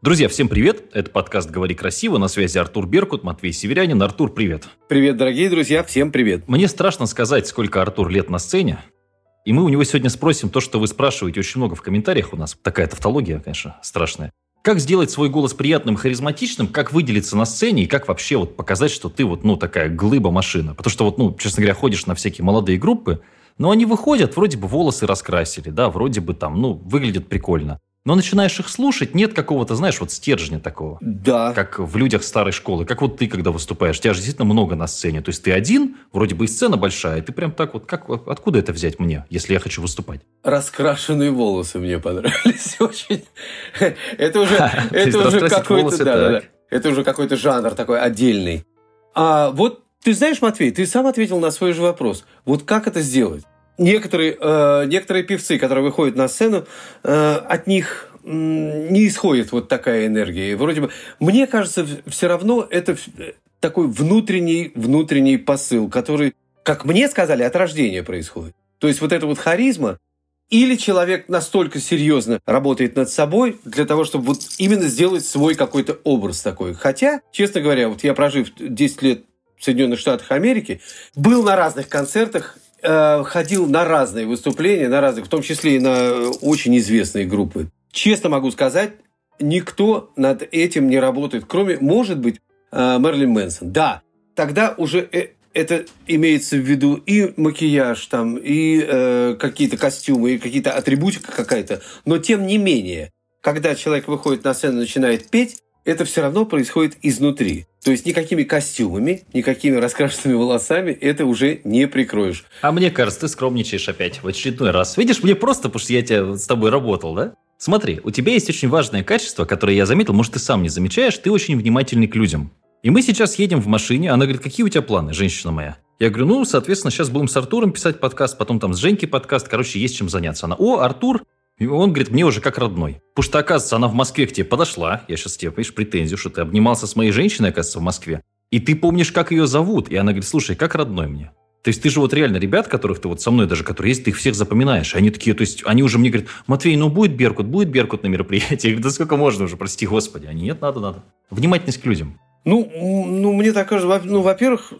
Друзья, всем привет! Это подкаст «Говори красиво». На связи Артур Беркут, Матвей Северянин. Артур, привет! Привет, дорогие друзья, всем привет! Мне страшно сказать, сколько Артур лет на сцене. И мы у него сегодня спросим то, что вы спрашиваете очень много в комментариях у нас. Такая тавтология, конечно, страшная. Как сделать свой голос приятным, харизматичным, как выделиться на сцене и как вообще вот показать, что ты вот, ну, такая глыба-машина. Потому что вот, ну, честно говоря, ходишь на всякие молодые группы, но они выходят, вроде бы волосы раскрасили, да, вроде бы там, ну, выглядят прикольно. Но начинаешь их слушать, нет какого-то, знаешь, вот стержня такого. Да. Как в людях старой школы. Как вот ты, когда выступаешь. Тебя же действительно много на сцене. То есть ты один, вроде бы и сцена большая, и ты прям так вот, как, откуда это взять мне, если я хочу выступать? Раскрашенные волосы мне понравились очень. Это уже, это уже какой-то, да, да, это уже какой-то жанр такой отдельный. А вот ты знаешь, Матвей, ты сам ответил на свой же вопрос. Вот как это сделать? Некоторые, э, некоторые певцы, которые выходят на сцену, э, от них не исходит вот такая энергия. И вроде бы, мне кажется, все равно это такой внутренний, внутренний посыл, который, как мне сказали, от рождения происходит. То есть вот эта вот харизма, или человек настолько серьезно работает над собой для того, чтобы вот именно сделать свой какой-то образ такой. Хотя, честно говоря, вот я прожив 10 лет в Соединенных Штатах Америки, был на разных концертах Э, ходил на разные выступления, на разные, в том числе и на очень известные группы. Честно могу сказать, никто над этим не работает, кроме, может быть, э, Мерлин Мэнсон. Да, тогда уже э, это имеется в виду и макияж, там, и э, какие-то костюмы, и какие-то атрибутика какая-то. Но тем не менее, когда человек выходит на сцену и начинает петь, это все равно происходит изнутри. То есть никакими костюмами, никакими раскрашенными волосами это уже не прикроешь. А мне кажется, ты скромничаешь опять в очередной раз. Видишь, мне просто, потому что я тебя, с тобой работал, да? Смотри, у тебя есть очень важное качество, которое я заметил, может, ты сам не замечаешь, ты очень внимательный к людям. И мы сейчас едем в машине, она говорит, какие у тебя планы, женщина моя? Я говорю, ну, соответственно, сейчас будем с Артуром писать подкаст, потом там с Женькой подкаст, короче, есть чем заняться. Она, о, Артур, и он говорит, мне уже как родной. Потому что, оказывается, она в Москве к тебе подошла. Я сейчас тебе, понимаешь, претензию, что ты обнимался с моей женщиной, оказывается, в Москве. И ты помнишь, как ее зовут. И она говорит, слушай, как родной мне. То есть ты же вот реально ребят, которых ты вот со мной даже, которые есть, ты их всех запоминаешь. Они такие, то есть они уже мне говорят, Матвей, ну будет Беркут, будет Беркут на мероприятии. Я говорю, да сколько можно уже, прости господи. Они, нет, надо, надо. Внимательность к людям. Ну, ну, мне так кажется, ну, во-первых,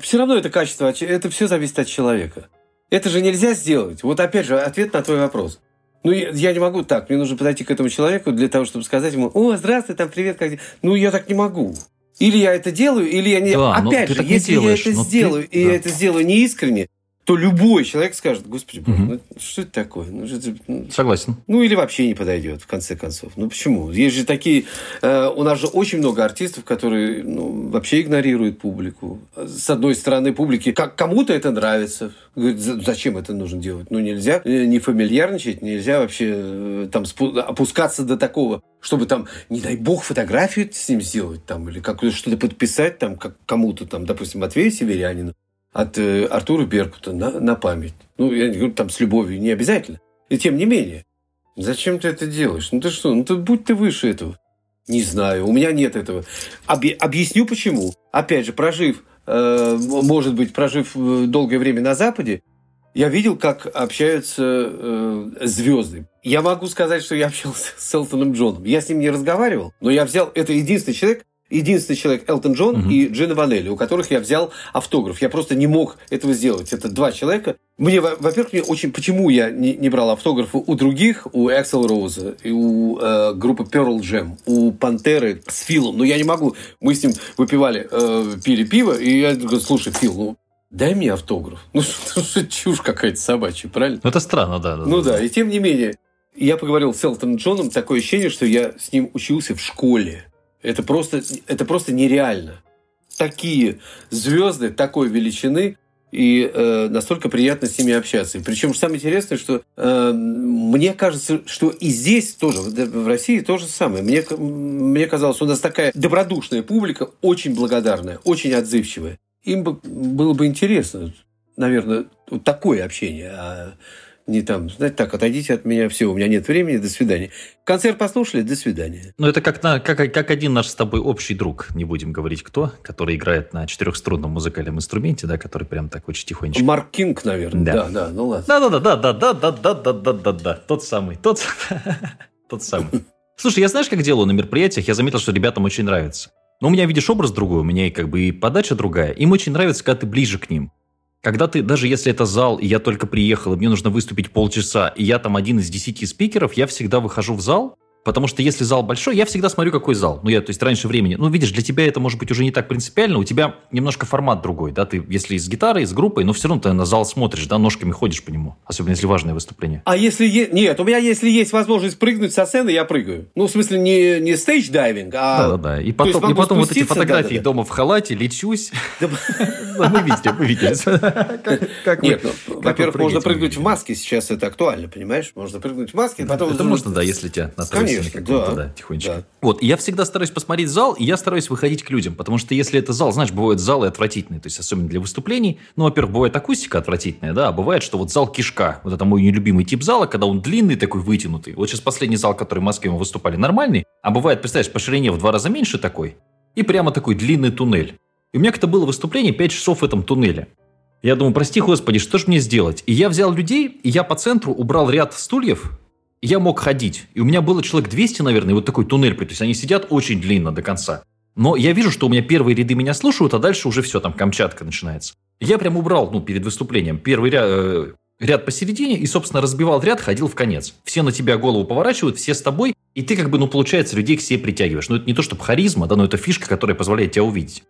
все равно это качество, это все зависит от человека. Это же нельзя сделать. Вот опять же, ответ на твой вопрос. Ну, я, я не могу так. Мне нужно подойти к этому человеку для того, чтобы сказать ему, о, здравствуй, там, привет, как Ну, я так не могу. Или я это делаю, или я не... Да, Опять же, если делаешь, я это сделаю, ты... и да. я это сделаю неискренне, то любой человек скажет, господи, угу. ну, что это такое? Ну, что это, ну, Согласен. Ну, или вообще не подойдет, в конце концов. Ну, почему? Есть же такие... Э, у нас же очень много артистов, которые ну, вообще игнорируют публику. С одной стороны, публике как кому-то это нравится. Говорит, зачем это нужно делать? Ну, нельзя э, не фамильярничать, нельзя вообще э, там опускаться до такого, чтобы там, не дай бог, фотографию с ним сделать там, или как что-то подписать там, как кому-то там, допустим, Матвею Северянину от э, Артура Беркута на, на память. Ну, я не говорю, там с любовью, не обязательно. И тем не менее, зачем ты это делаешь? Ну ты что, ну ты будь ты выше этого. Не знаю, у меня нет этого. Объ... Объясню почему. Опять же, прожив, э, может быть, прожив э, долгое время на Западе, я видел, как общаются э, звезды. Я могу сказать, что я общался с Элтоном Джоном. Я с ним не разговаривал, но я взял... Это единственный человек, единственный человек Элтон Джон угу. и Джина Ванелли, у которых я взял автограф. Я просто не мог этого сделать. Это два человека. Мне, во-первых, мне очень... Почему я не, не брал автографы у других, у Эксел Роуза, и у э, группы Pearl Jam, у Пантеры с Филом? Но я не могу. Мы с ним выпивали, э, пили пиво, и я говорю, слушай, Фил, ну, дай мне автограф. Ну, что, что чушь какая-то собачья, правильно? Ну, это странно, да. да ну да, да, и тем не менее, я поговорил с Элтоном Джоном, такое ощущение, что я с ним учился в школе. Это просто, это просто нереально. Такие звезды такой величины, и э, настолько приятно с ними общаться. Причем самое интересное, что э, мне кажется, что и здесь тоже, в России то же самое. Мне, мне казалось, у нас такая добродушная публика, очень благодарная, очень отзывчивая. Им бы, было бы интересно, наверное, такое общение. А не там, знаете, так, отойдите от меня, все, у меня нет времени, до свидания. Концерт послушали, до свидания. Ну, это как, на, как, как один наш с тобой общий друг, не будем говорить кто, который играет на четырехструнном музыкальном инструменте, да, который прям так очень тихонечко. Марк Кинг, наверное, да, да, да ну ладно. Да-да-да-да-да-да-да-да-да-да-да, тот самый, тот, тот самый. Слушай, я знаешь, как делаю на мероприятиях? Я заметил, что ребятам очень нравится. Но у меня, видишь, образ другой, у меня и как бы и подача другая. Им очень нравится, когда ты ближе к ним. Когда ты, даже если это зал, и я только приехал, и мне нужно выступить полчаса, и я там один из десяти спикеров, я всегда выхожу в зал, Потому что если зал большой, я всегда смотрю, какой зал. Ну, я, то есть, раньше времени. Ну, видишь, для тебя это может быть уже не так принципиально. У тебя немножко формат другой, да? Ты, если с гитарой, с группой, но все равно ты на зал смотришь, да, ножками ходишь по нему. Особенно, если важное выступление. А если... Е... Нет, у меня, если есть возможность прыгнуть со сцены, я прыгаю. Ну, в смысле, не, не stage-diving, а... Да-да-да. И потом, и потом вот эти фотографии да, да, дома в халате, лечусь. Мы видели, мы видели. Нет, ну, во-первых, можно прыгнуть в маске сейчас, это актуально, понимаешь? Можно прыгнуть в маске, потом... Это можно, да, если тебя на Конечно, да. да, тихонечко. Вот, я всегда стараюсь посмотреть зал, и я стараюсь выходить к людям, потому что если это зал, знаешь, бывают залы отвратительные, то есть особенно для выступлений, ну, во-первых, бывает акустика отвратительная, да, а бывает, что вот зал кишка, вот это мой нелюбимый тип зала, когда он длинный такой, вытянутый. Вот сейчас последний зал, который в Москве мы выступали, нормальный, а бывает, представляешь, по ширине в два раза меньше такой, и прямо такой длинный туннель. И у меня как-то было выступление 5 часов в этом туннеле. Я думаю, прости господи, что же мне сделать? И я взял людей, и я по центру убрал ряд стульев, я мог ходить. И у меня было человек 200, наверное, вот такой туннель. То есть они сидят очень длинно до конца. Но я вижу, что у меня первые ряды меня слушают, а дальше уже все, там Камчатка начинается. Я прям убрал, ну, перед выступлением, первый ряд, э, ряд посередине и, собственно, разбивал ряд, ходил в конец. Все на тебя голову поворачивают, все с тобой, и ты как бы, ну, получается, людей к себе притягиваешь. Ну, это не то, чтобы харизма, да, но это фишка, которая позволяет тебя увидеть.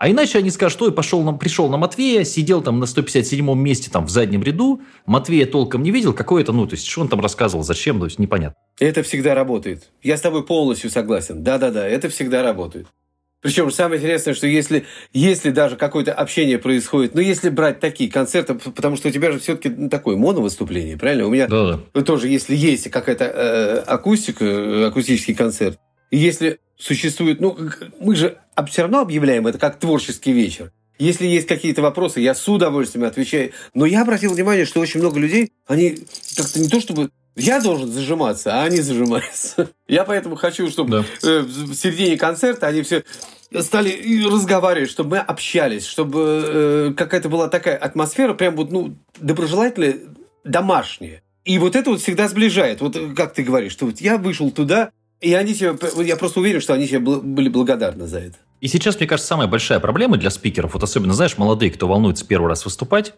А иначе они скажут, что я пошел, на, пришел на Матвея, сидел там на 157-м месте там в заднем ряду, Матвея толком не видел, какой это, ну, то есть, что он там рассказывал, зачем, то есть, непонятно. Это всегда работает. Я с тобой полностью согласен. Да-да-да, это всегда работает. Причем самое интересное, что если, если даже какое-то общение происходит, ну, если брать такие концерты, потому что у тебя же все-таки ну, такое моновыступление, правильно? У меня да -да. тоже, если есть какая-то э, акустика, э, акустический концерт, и если существует, ну, мы же все равно объявляем это как творческий вечер. Если есть какие-то вопросы, я с удовольствием отвечаю. Но я обратил внимание, что очень много людей, они как-то не то чтобы я должен зажиматься, а они зажимаются. Я поэтому хочу, чтобы да. Э, в середине концерта они все стали разговаривать, чтобы мы общались, чтобы э, какая-то была такая атмосфера, прям вот, ну, доброжелательная, домашняя. И вот это вот всегда сближает. Вот как ты говоришь, что вот я вышел туда, и они тебе, я просто уверен, что они тебе были благодарны за это. И сейчас, мне кажется, самая большая проблема для спикеров, вот особенно, знаешь, молодые, кто волнуется первый раз выступать,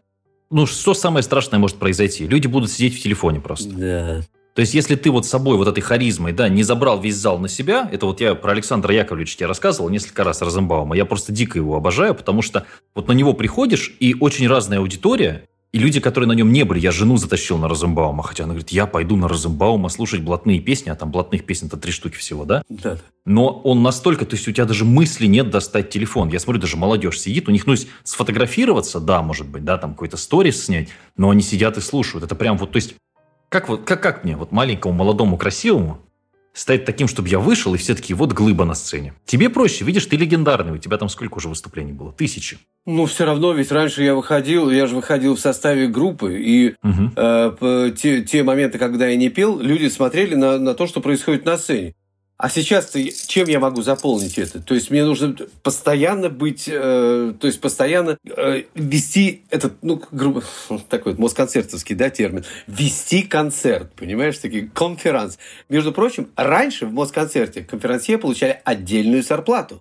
ну, что самое страшное может произойти? Люди будут сидеть в телефоне просто. Да. То есть, если ты вот собой, вот этой харизмой, да, не забрал весь зал на себя, это вот я про Александра Яковлевича тебе рассказывал несколько раз Розенбаума, я просто дико его обожаю, потому что вот на него приходишь, и очень разная аудитория, и люди, которые на нем не были, я жену затащил на Розенбаума, хотя она говорит, я пойду на Розенбаума слушать блатные песни, а там блатных песен-то три штуки всего, да? Да. Но он настолько, то есть у тебя даже мысли нет достать телефон. Я смотрю, даже молодежь сидит, у них, ну, сфотографироваться, да, может быть, да, там какой-то сторис снять, но они сидят и слушают. Это прям вот, то есть, как вот, как, как мне, вот маленькому, молодому, красивому, стать таким, чтобы я вышел, и все таки вот глыба на сцене. Тебе проще, видишь, ты легендарный, у тебя там сколько уже выступлений было? Тысячи. Ну, все равно, ведь раньше я выходил, я же выходил в составе группы, и угу. э, те, те моменты, когда я не пел, люди смотрели на, на то, что происходит на сцене. А сейчас чем я могу заполнить это? То есть мне нужно постоянно быть, э, то есть постоянно э, вести этот, ну, грубо, такой вот москонцертовский, да, термин, вести концерт, понимаешь, такие конферанс. Между прочим, раньше в Москонцерте конферансье получали отдельную зарплату.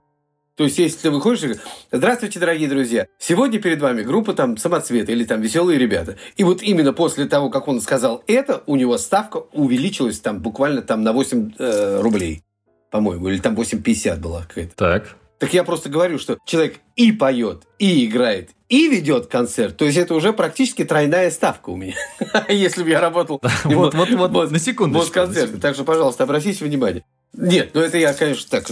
То есть, если ты выходишь и говоришь, здравствуйте, дорогие друзья, сегодня перед вами группа там самоцветы или там веселые ребята. И вот именно после того, как он сказал это, у него ставка увеличилась там буквально там на 8 э, рублей по-моему, или там 8,50 была какая-то. Так. Так я просто говорю, что человек и поет, и играет, и ведет концерт. То есть это уже практически тройная ставка у меня. Если бы я работал... Вот, вот, вот, на секунду. Вот концерт. Так что, пожалуйста, обратите внимание. Нет, ну это я, конечно, так,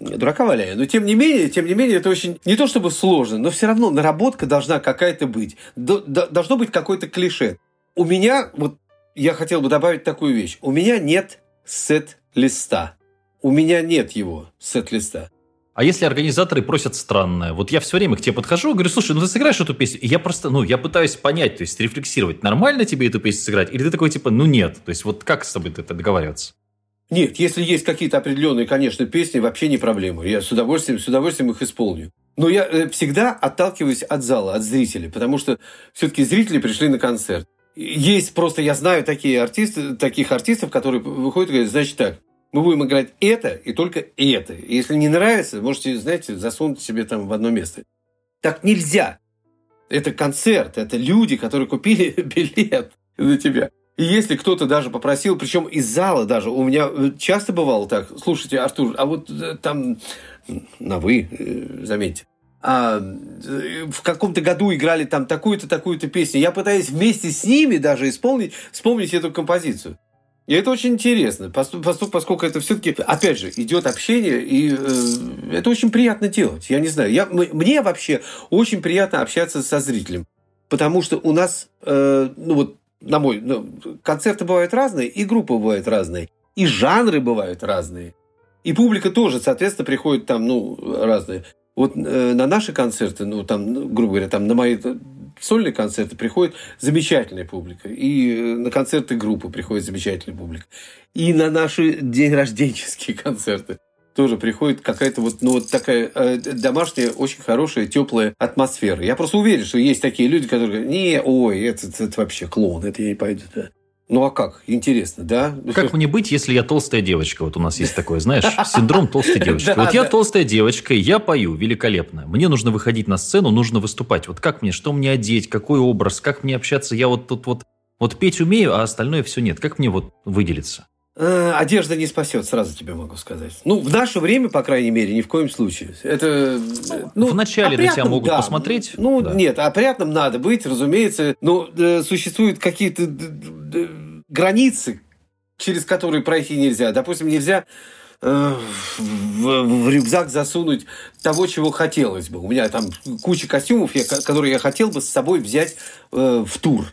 дурака валяю. Но тем не менее, тем не менее, это очень не то чтобы сложно, но все равно наработка должна какая-то быть. Должно быть какой-то клише. У меня, вот я хотел бы добавить такую вещь. У меня нет сет-листа. У меня нет его, сет-листа. А если организаторы просят странное? Вот я все время к тебе подхожу, говорю, слушай, ну ты сыграешь эту песню? И я просто, ну, я пытаюсь понять, то есть рефлексировать, нормально тебе эту песню сыграть? Или ты такой, типа, ну нет. То есть вот как с тобой это договариваться? Нет, если есть какие-то определенные, конечно, песни, вообще не проблема. Я с удовольствием, с удовольствием их исполню. Но я э, всегда отталкиваюсь от зала, от зрителей, потому что все-таки зрители пришли на концерт. Есть просто, я знаю такие артисты, таких артистов, которые выходят и говорят, значит так, Мы будем играть это и только это. Если не нравится, можете, знаете, засунуть себе там в одно место. Так нельзя. Это концерт, это люди, которые купили билет на тебя. И если кто-то даже попросил, причем из зала даже, у меня часто бывало так, слушайте, Артур, а вот э, там на вы, э, заметьте, а, э, в каком-то году играли там такую-то, такую-то песню. Я пытаюсь вместе с ними даже исполнить, вспомнить эту композицию. И это очень интересно, поскольку это все-таки, опять же, идет общение, и э, это очень приятно делать. Я не знаю, я, мне вообще очень приятно общаться со зрителем, потому что у нас, э, ну вот, на мой, ну, концерты бывают разные, и группы бывают разные, и жанры бывают разные, и публика тоже, соответственно, приходит там, ну, разные. Вот э, на наши концерты, ну, там, грубо говоря, там на мои сольные концерты приходит замечательная публика. И э, на концерты группы приходит замечательная публика. И на наши день рожденческие концерты тоже приходит какая-то вот, ну, вот такая э, домашняя, очень хорошая, теплая атмосфера. Я просто уверен, что есть такие люди, которые говорят, не, ой, это, это, вообще клоун, это я не пойду. Да. Ну а как? Интересно, да? Как мне быть, если я толстая девочка? Вот у нас есть такое, знаешь, синдром толстой девочки. Вот я толстая девочка, я пою великолепно. Мне нужно выходить на сцену, нужно выступать. Вот как мне, что мне одеть, какой образ, как мне общаться? Я вот тут вот, вот петь умею, а остальное все нет. Как мне вот выделиться? Э, одежда не спасет, сразу тебе могу сказать. Ну, в наше время, по крайней мере, ни в коем случае. Это, ну, Вначале на тебя могут да. посмотреть. Ну, да. нет, опрятным надо быть, разумеется. Но э, существуют какие-то границы, через которые пройти нельзя. Допустим, нельзя э, в, в рюкзак засунуть того, чего хотелось бы. У меня там куча костюмов, я, которые я хотел бы с собой взять э, в тур.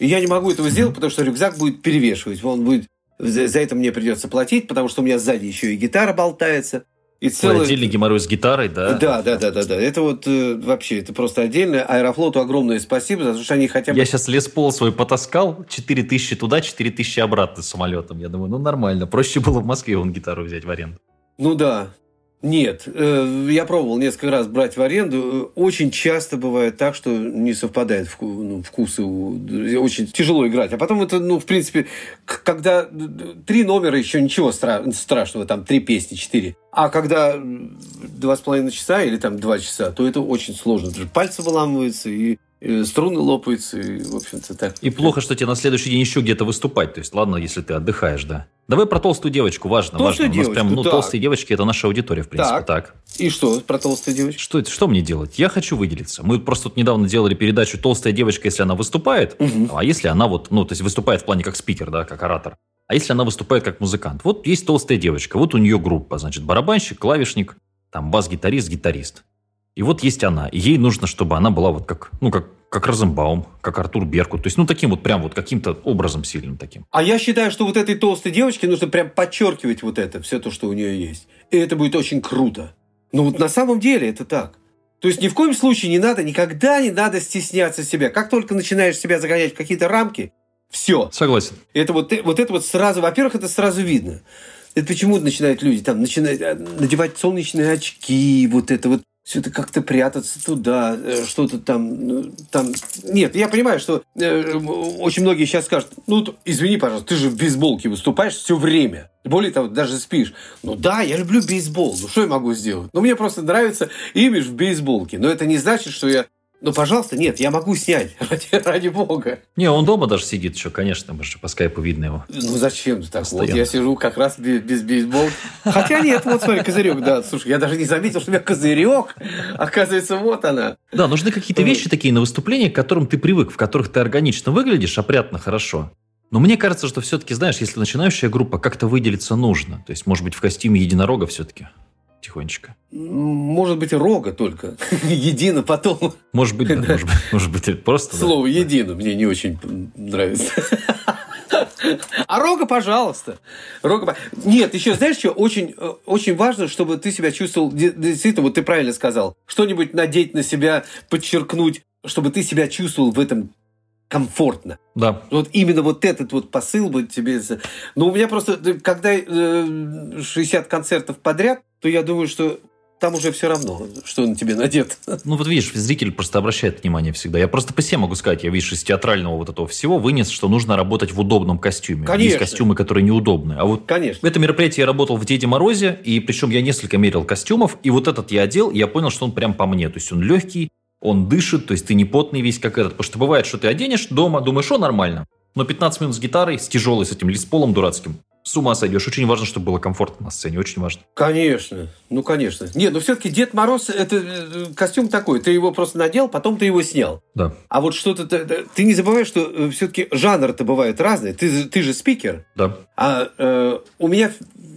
И я не могу этого сделать, потому что рюкзак будет перевешивать. Он будет за это мне придется платить, потому что у меня сзади еще и гитара болтается. И целый... Отдельный геморрой с гитарой, да? Да, да, да, да, да. Это вот э, вообще, это просто отдельно. Аэрофлоту огромное спасибо, потому что они хотя бы... Я сейчас лес пол свой потаскал, 4 тысячи туда, 4 тысячи обратно самолетом. Я думаю, ну нормально. Проще было в Москве вон гитару взять в аренду. Ну да, нет, э, я пробовал несколько раз брать в аренду. Очень часто бывает так, что не совпадает ну, вкусы. Очень тяжело играть. А потом это, ну, в принципе, когда три номера еще ничего страшного, там три песни, четыре. А когда два с половиной часа или там два часа, то это очень сложно. Пальцы выламываются и струны лопаются, и, в общем-то, так. И плохо, что тебе на следующий день еще где-то выступать. То есть, ладно, если ты отдыхаешь, да. Давай про толстую девочку, важно, толстую важно. Девочку, У нас прям, ну, так. толстые девочки – это наша аудитория, в принципе, так. так. И что про толстую девочку? Что, что мне делать? Я хочу выделиться. Мы просто тут недавно делали передачу «Толстая девочка, если она выступает», угу. а если она вот, ну, то есть выступает в плане как спикер, да, как оратор. А если она выступает как музыкант? Вот есть толстая девочка, вот у нее группа, значит, барабанщик, клавишник, там бас-гитарист, гитарист. И вот есть она. И ей нужно, чтобы она была вот как, ну, как как Розенбаум, как Артур Беркут. То есть, ну, таким вот прям вот каким-то образом сильным таким. А я считаю, что вот этой толстой девочке нужно прям подчеркивать вот это, все то, что у нее есть. И это будет очень круто. Ну, вот на самом деле это так. То есть, ни в коем случае не надо, никогда не надо стесняться себя. Как только начинаешь себя загонять в какие-то рамки, все. Согласен. Это вот, вот это вот сразу, во-первых, это сразу видно. Это почему начинают люди там начинают э, надевать солнечные очки, вот это вот все это как-то прятаться туда, э, что-то там, ну, там... Нет, я понимаю, что э, очень многие сейчас скажут, ну, извини, пожалуйста, ты же в бейсболке выступаешь все время. Более того, даже спишь. Ну да, я люблю бейсбол, ну что я могу сделать? Ну, мне просто нравится имидж в бейсболке. Но это не значит, что я ну, пожалуйста, нет, я могу снять, ради, ради бога. Не, он дома даже сидит еще, конечно, мы же по скайпу видно его. Ну, зачем так? Постоянно. Вот я сижу как раз без, без бейсбола. Хотя нет, вот смотри, козырек, да. Слушай, я даже не заметил, что у меня козырек. Оказывается, вот она. Да, нужны какие-то вещи такие на выступления, к которым ты привык, в которых ты органично выглядишь, опрятно, хорошо. Но мне кажется, что все-таки, знаешь, если начинающая группа, как-то выделиться нужно. То есть, может быть, в костюме единорога все-таки тихонечко. Может быть, рога только. Едино потом. Может быть, да, может, быть, может быть, просто. Слово да. едино мне не очень нравится. А рога, пожалуйста. Рога... Нет, еще знаешь что? Очень, э, очень важно, чтобы ты себя чувствовал... Действительно, вот ты правильно сказал. Что-нибудь надеть на себя, подчеркнуть, чтобы ты себя чувствовал в этом комфортно. Да. Вот именно вот этот вот посыл бы тебе... Но у меня просто, когда 60 э, концертов подряд, то я думаю, что там уже все равно, что на тебе надет. Ну, вот видишь, зритель просто обращает внимание всегда. Я просто по себе могу сказать, я, видишь, из театрального вот этого всего вынес, что нужно работать в удобном костюме. Конечно. Есть костюмы, которые неудобны. А вот Конечно. в это мероприятие я работал в Деде Морозе, и причем я несколько мерил костюмов, и вот этот я одел, и я понял, что он прям по мне. То есть он легкий, он дышит, то есть ты не потный весь как этот. Потому что бывает, что ты оденешь дома, думаешь, что нормально. Но 15 минут с гитарой, с тяжелой, с этим лисполом дурацким, с ума сойдешь. Очень важно, чтобы было комфортно на сцене, очень важно. Конечно, ну конечно. Нет, но все-таки Дед Мороз это э, костюм такой. Ты его просто надел, потом ты его снял. Да. А вот что-то ты, не забывай, что все-таки жанр-то бывает разный. Ты, же- ты же спикер, Да. а э, у меня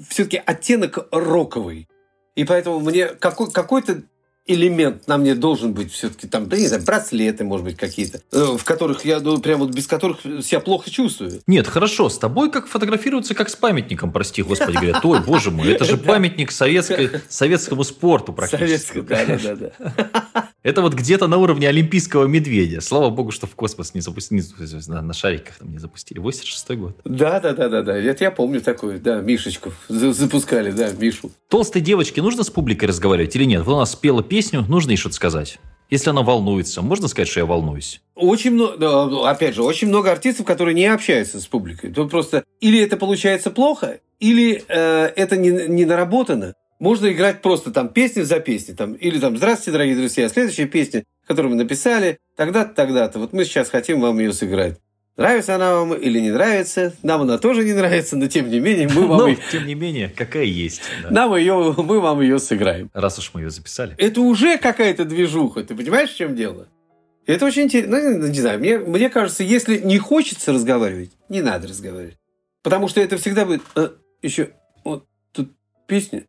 все-таки оттенок роковый. И поэтому мне какой, какой-то элемент на мне должен быть все-таки там, да не знаю, браслеты, может быть, какие-то, э, в которых я, ну, прям вот без которых себя плохо чувствую. Нет, хорошо, с тобой как фотографируются, как с памятником, прости господи, говорят, ой, боже мой, это же памятник советской, советскому спорту практически. Советская, да, да, да, да. Это вот где-то на уровне олимпийского медведя. Слава богу, что в космос не запустили, на, на шариках там не запустили. 86 год. Да, да, да, да, да. Это я помню такой, да, Мишечку за- запускали, да, Мишу. Толстой девочке нужно с публикой разговаривать или нет? Вот она спела песню, нужно ей что-то сказать. Если она волнуется, можно сказать, что я волнуюсь? Очень много, опять же, очень много артистов, которые не общаются с публикой. Тут просто или это получается плохо, или э, это не, не наработано. Можно играть просто там песни за песней, там, или там «Здравствуйте, дорогие друзья, следующая песня, которую мы написали, тогда-то, тогда-то, вот мы сейчас хотим вам ее сыграть». Нравится она вам или не нравится? Нам она тоже не нравится, но тем не менее мы вам, Но, ее, тем не менее, какая есть. да. нам ее, мы вам ее сыграем. Раз уж мы ее записали. это уже какая-то движуха. Ты понимаешь, в чем дело? Это очень интересно. Ну, не знаю, мне, мне кажется, если не хочется разговаривать, не надо разговаривать. Потому что это всегда будет... «А, еще вот тут песня...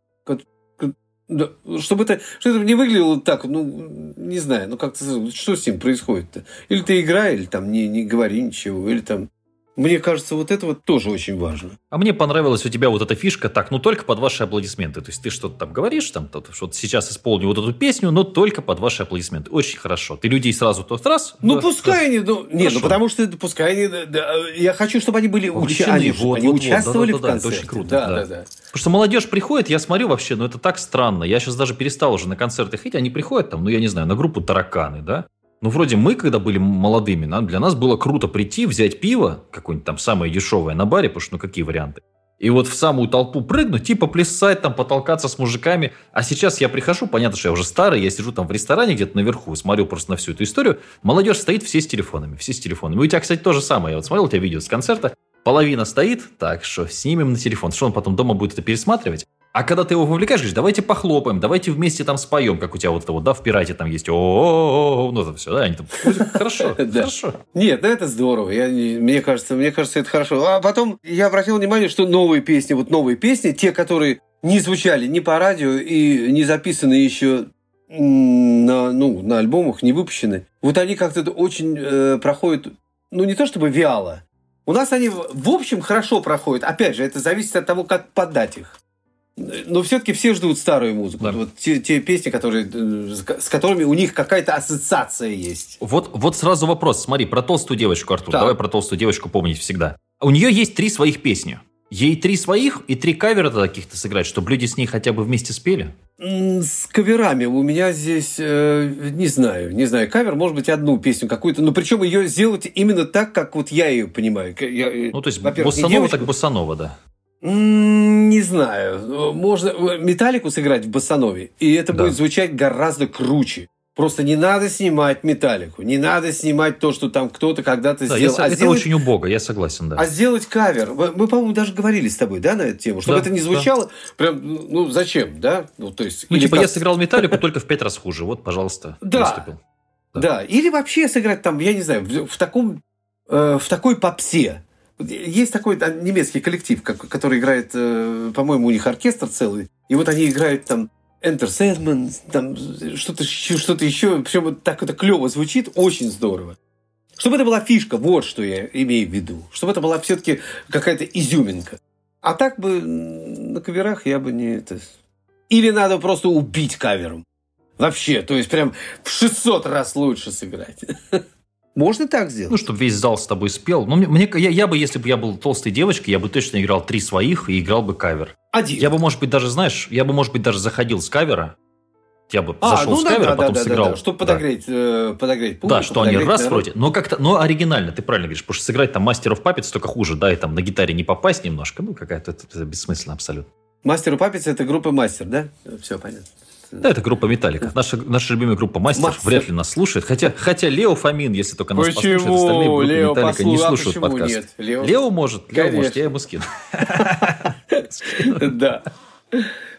да, чтобы это, чтобы это не выглядело так, ну, не знаю, ну как-то, что с ним происходит-то? Или ты играй, или там не, не говори ничего, или там... Мне кажется, вот это вот тоже очень важно. А мне понравилась у тебя вот эта фишка, так, ну только под ваши аплодисменты. То есть ты что-то там говоришь, там, то- что сейчас исполню вот эту песню, но только под ваши аплодисменты. Очень хорошо. Ты людей сразу тот раз... Ну, да, пускай они... Ну, не, Хорошо. ну, потому что потому они... да, да, я хочу, чтобы они были... Вовлечены, уча- они, вот, они вот, вот, участвовали да-да-да, в концерте. это очень круто, Да, да. да, да. Потому что молодежь приходит, я смотрю вообще, ну это так странно. Я сейчас даже перестал уже на концерты ходить, они приходят там, ну я не знаю, на группу «Тараканы», да? Ну, вроде мы, когда были молодыми, нам- для нас было круто прийти, взять пиво, какое-нибудь там самое дешевое на баре, потому что ну какие варианты. И вот в самую толпу прыгнуть, типа плясать, там, потолкаться с мужиками. А сейчас я прихожу, понятно, что я уже старый, я сижу там в ресторане где-то наверху, смотрю просто на всю эту историю. Молодежь стоит все с телефонами, все с телефонами. У тебя, кстати, то же самое. Я вот смотрел у тебя видео с концерта. Половина стоит, так что снимем на телефон. Что он потом дома будет это пересматривать? А когда ты его вовлекаешь, говоришь, давайте похлопаем, давайте вместе там споем, как у тебя вот это вот, да, в «Пирате» там есть о ну это все, да, они там, хорошо, хорошо. Нет, ну это здорово. Я, не- мне, кажется, мне кажется, это хорошо. А потом я обратил внимание, что новые песни, вот новые песни, те, которые не звучали ни по радио и не записаны еще на, ну, на альбомах, не выпущены, вот они как-то очень э, проходят, ну не то чтобы вяло. У нас они в общем хорошо проходят. Опять же, это зависит от того, как подать их. Но все-таки все ждут старую музыку. Да. Вот те, те песни, которые, э, с ко- с которыми у них какая-то ассоциация есть. Вот, вот сразу вопрос, смотри, про толстую девочку, Артур, Так. давай про толстую девочку помнить всегда. У нее есть три своих песни. Ей три своих и три кавера каких-то сыграть, чтобы люди с ней хотя бы вместе спели. С каверами у меня здесь, э, не знаю, не знаю, кавер, может быть, одну песню какую-то, но причем ее сделать именно так, как вот я ее понимаю. Я, э, Ну, то есть, боссанова девочку. так боссанова, да. Не знаю. Можно э, металлику сыграть в басанове, и это Да. будет звучать гораздо круче. Просто не надо снимать металлику, не надо снимать то, что там кто-то когда-то Да, я сделал. со- а, это сделать, очень убого, я согласен, да. а сделать кавер. Мы, мы, по-моему, даже говорили с тобой, да, на эту тему, чтобы Да, это не да. звучало прям, ну, зачем, да? Ну, то есть, Ну, типа, я как- сыграл металлику только в пять раз хуже. Вот, пожалуйста, Да. выступил. Да. Да. или вообще сыграть там, я не знаю, в, в таком, э, в такой попсе. Есть такой немецкий коллектив, который играет, э, по-моему, у них оркестр целый, и вот они играют там Enter Sandman, там что-то еще, что-то еще, причем так это клево звучит, очень здорово. Чтобы это была фишка, вот что я имею в виду. Чтобы это была все-таки какая-то изюминка. А так бы на каверах я бы не это... Или надо просто убить кавером. Вообще, то есть прям в 600 раз лучше сыграть. Можно так Ну, сделать? чтобы весь зал с тобой спел. Ну, мне, мне- я, я бы, если бы я был толстой девочкой, я бы точно играл три своих и играл бы кавер. Один. Я бы, может быть, даже, знаешь, я бы, может быть, даже заходил с кавера, Я бы а, зашел ну, с да, а потом да, сыграл. Да, да, чтобы подогреть, да. э, подогреть публику. Да, что они раз народ. вроде, но как-то, но оригинально, ты правильно говоришь, потому что сыграть там мастеров папец только хуже, да, и там на гитаре не попасть немножко, ну какая-то это, это бессмысленно абсолютно. Мастеру папец это группа мастер, да? Все понятно. Да, это группа Металлика. Наша, наша любимая группа Мастер, Мастер вряд ли нас слушает. Хотя, хотя Лео Фомин, если только нас почему? послушает, остальные группы Лео Металлика послу... не а слушают а подкаст. Нет? Лео... Лео может, Лео Конечно. может, я ему скину. Да.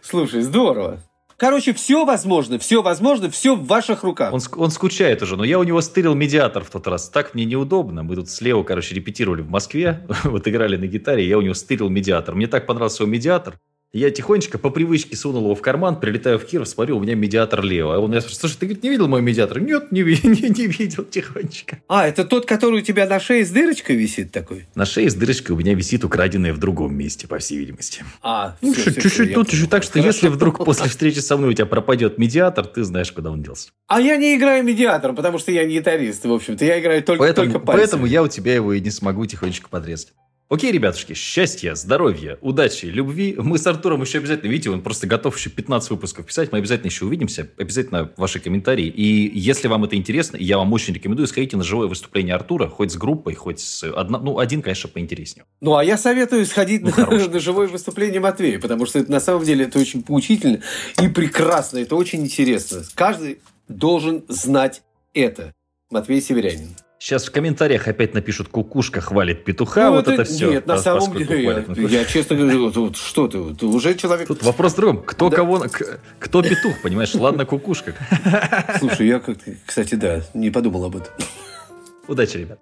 Слушай, здорово. Короче, все возможно, все возможно, все в ваших руках. Он, он скучает уже, но я у него стырил медиатор в тот раз. Так мне неудобно. Мы тут с Лео, короче, репетировали в Москве, вот играли на гитаре, я у него стырил медиатор. Мне так понравился его медиатор, я тихонечко по привычке сунул его в карман, прилетаю в Киров, смотрю, у меня медиатор Лео. А он меня спрашивает, слушай, ты говорит, не видел мой медиатор? Нет, не, не, не видел, тихонечко. А, это тот, который у тебя на шее с дырочкой висит такой? На шее с дырочкой у меня висит украденное в другом месте, по всей видимости. А, ну, все, чуть-чуть тут, чуть-чуть так, что Хорошо. если вдруг после встречи со мной у тебя пропадет медиатор, ты знаешь, куда он делся. А я не играю медиатором, потому что я не гитарист, в общем-то. Я играю только, поэтому, только пальцами. Поэтому я у тебя его и не смогу тихонечко подрезать. Окей, ребятушки, счастья, здоровья, удачи, любви. Мы с Артуром еще обязательно, видите, он просто готов еще 15 выпусков писать. Мы обязательно еще увидимся. Обязательно ваши комментарии. И если вам это интересно, я вам очень рекомендую, сходите на живое выступление Артура, хоть с группой, хоть с... Одна... Ну, один, конечно, поинтереснее. Ну, а я советую сходить ну, на, на живое выступление Матвея, потому что это, на самом деле это очень поучительно и прекрасно. Это очень интересно. Каждый должен знать это. Матвей Северянин. Сейчас в комментариях опять напишут, кукушка хвалит петуха, ну, вот это, это все. Нет, на самом деле, я, я честно говорю, вот, что ты, ты уже человек... Тут вопрос в другом, кто да. кого, кто петух, понимаешь, ладно, кукушка. Слушай, я, кстати, да, не подумал об этом. Удачи, ребят.